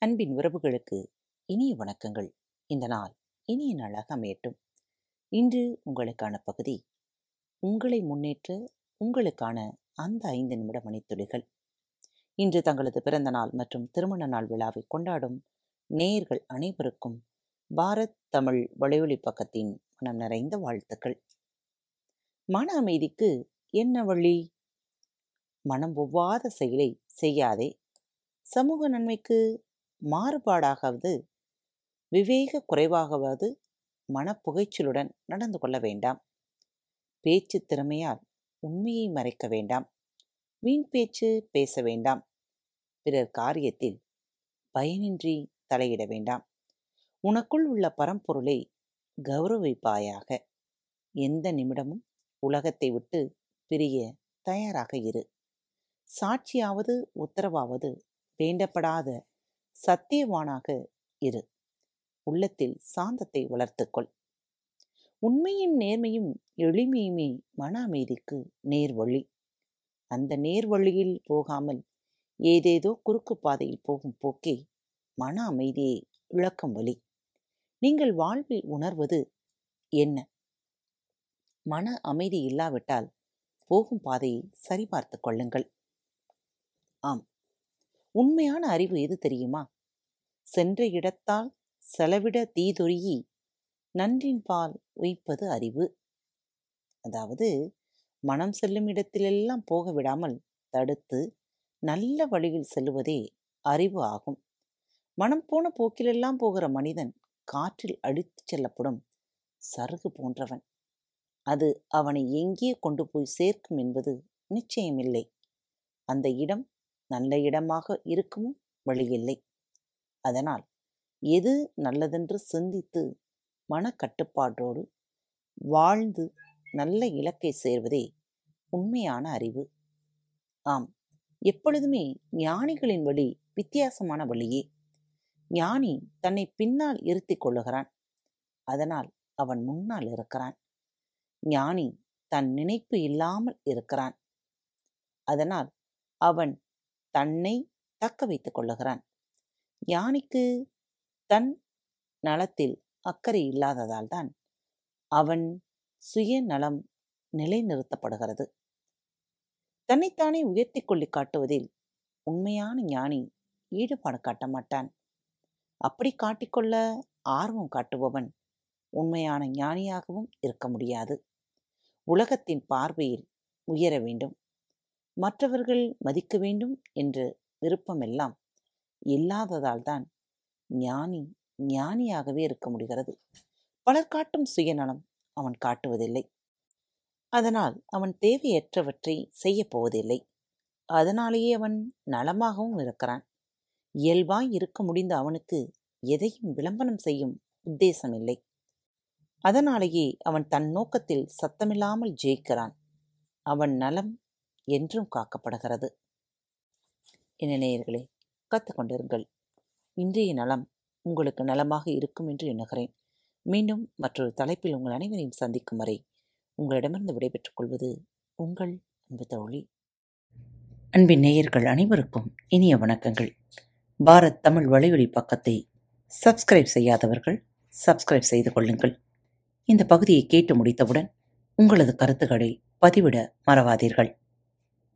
அன்பின் உறவுகளுக்கு இனிய வணக்கங்கள். இந்த நாள் இனிய நாளாக அமையட்டும். இன்று உங்களுக்கான பகுதி உங்களை முன்னேற்ற உங்களுக்கான அந்த ஐந்து நிமிட மணித்துளிகள். இன்று தங்களது பிறந்த நாள் மற்றும் திருமண நாள் விழாவை கொண்டாடும் நேயர்கள் அனைவருக்கும் பாரத் தமிழ் வலையொலி பக்கத்தின் மனம் நிறைந்த வாழ்த்துக்கள். மன அமைதிக்கு என்ன வழி? மனம் ஒவ்வாத செயலை செய்யாதே. சமூக நன்மைக்கு மாறுபாடாகாவது விவேக குறைவாகவது மனப்புகைச்சலுடன் நடந்து கொள்ள வேண்டாம். பேச்சு திறமையால் உண்மையை மறைக்க வேண்டாம். வீண் பேச்சு பேச வேண்டாம். பிறர் காரியத்தில் பயனின்றி தலையிட வேண்டாம். உனக்குள் உள்ள பரம்பொருளை கௌரவிப்பாயாக. எந்த நிமிடமும் உலகத்தை விட்டு பிரிய தயாராக இரு. சாட்சியாவது உத்தரவாவது வேண்டப்படாத சத்தியவானாக இரு. உள்ளத்தில் சாந்தத்தை வளர்த்துக்கொள். உண்மையும் நேர்மையும் எளிமையுமே மன அமைதிக்கு நேர்வழி. அந்த நேர்வழியில் போகாமல் ஏதேதோ குறுக்கு பாதையில் போகும் போக்கே மன அமைதியை இழக்கும் வழி. நீங்கள் வாழ்வில் உணர்வது என்ன? மன அமைதி இல்லாவிட்டால் போகும் பாதையை சரிபார்த்து கொள்ளுங்கள். ஆம். உண்மையான அறிவு எது தெரியுமா? சென்ற இடத்தால் செலவிட தீதொருகி நன்றின்பால் உய்ப்பது அறிவு. அதாவது மனம் செல்லும் இடத்திலெல்லாம் போக விடாமல் தடுத்து நல்ல வழியில் செல்லுவதே அறிவு ஆகும். மனம் போன போக்கிலெல்லாம் போகிற மனிதன் காற்றில் அடித்துச் செல்லப்படும் சருகு போன்றவன். அது அவனை எங்கே கொண்டு போய் சேர்க்கும் என்பது நிச்சயமில்லை. அந்த இடம் நல்ல இடமாக இருக்கும்? வழியில்லை. அதனால் எது நல்லதென்று சிந்தித்து மனக்கட்டுப்பாட்டோடு வாழ்ந்து நல்ல இலக்கை சேர்வதே உண்மையான அறிவு. ஆம் எப்பொழுதுமே ஞானிகளின் வழி வித்தியாசமான வழியே. ஞானி தன்னை பின்னால் இருத்தி கொள்ளுகிறான். அதனால் அவன் முன்னால் இருக்கிறான். ஞானி தன் நினைப்பு இல்லாமல் இருக்கிறான். அதனால் அவன் தன்னை தக்க வைத்துக் கொள்ளுகிறான். ஞானிக்கு தன் நலத்தில் அக்கறை இல்லாததால் தான் அவன் சுயநலம் நிலைநிறுத்தப்படுகிறது. தன்னைத்தானே உயர்த்தி கொள்ளி காட்டுவதில் உண்மையான ஞானி ஈடுபாடு காட்ட மாட்டான். அப்படி காட்டிக்கொள்ள ஆர்வம் காட்டுபவன் உண்மையான ஞானியாகவும் இருக்க முடியாது. உலகத்தின் பார்வையில் உயர வேண்டும். மற்றவர்கள் மதிக்க வேண்டும் என்ற விருப்பமெல்லாம் இல்லாததால்தான் ஞானி ஞானியாகவே இருக்க முடிகிறது. பலர் காட்டும் சுயநலம் அவன் காட்டுவதில்லை. அதனால் அவன் தேவையற்றவற்றை செய்யப் போவதில்லை. அதனாலேயே அவன் நலமாகவும் இருக்கிறான். இயல்பாய் இருக்க முடிந்த அவனுக்கு எதையும் விளம்பரம் செய்யும் உத்தேசம் இல்லை அதனாலேயே அவன் தன் நோக்கத்தில் சத்தமில்லாமல் ஜெயிக்கிறான். அவன் நலம் என்றும் காக்கப்படுகிறது. என்ன கத்துக்கொண்டிருங்கள் கற்றுக்கொண்டிருங்கள் இன்றைய நலம் உங்களுக்கு நலமாக இருக்கும் என்று எண்ணுகிறேன். மீண்டும் மற்றொரு தலைப்பில் உங்கள் அனைவரையும் சந்திக்கும் வரை உங்களிடமிருந்து விடைபெற்றுக் கொள்வது உங்கள் அன்பு தோழி. அன்பின் நேயர்கள் அனைவருக்கும் இனிய வணக்கங்கள். பாரத் தமிழ் வலையொலி பக்கத்தை சப்ஸ்கிரைப் செய்யாதவர்கள் சப்ஸ்கிரைப் செய்து கொள்ளுங்கள். இந்த பகுதியை கேட்டு முடித்தவுடன் உங்களது கருத்துக்களை பதிவிட மறவாதீர்கள்.